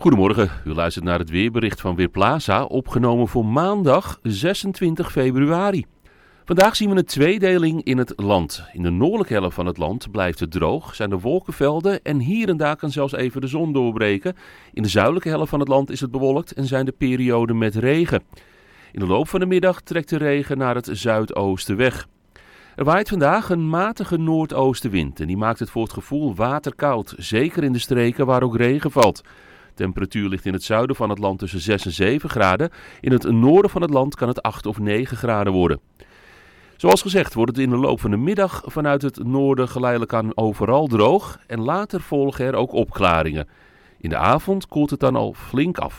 Goedemorgen, u luistert naar het weerbericht van Weerplaza, opgenomen voor maandag 26 februari. Vandaag zien we een tweedeling in het land. In de noordelijke helft van het land blijft het droog, zijn er wolkenvelden en hier en daar kan zelfs even de zon doorbreken. In de zuidelijke helft van het land is het bewolkt en zijn er perioden met regen. In de loop van de middag trekt de regen naar het zuidoosten weg. Er waait vandaag een matige noordoostenwind en die maakt het voor het gevoel waterkoud, zeker in de streken waar ook regen valt. Temperatuur ligt in het zuiden van het land tussen 6 en 7 graden. In het noorden van het land kan het 8 of 9 graden worden. Zoals gezegd wordt het in de loop van de middag vanuit het noorden geleidelijk aan overal droog en later volgen er ook opklaringen. In de avond koelt het dan al flink af.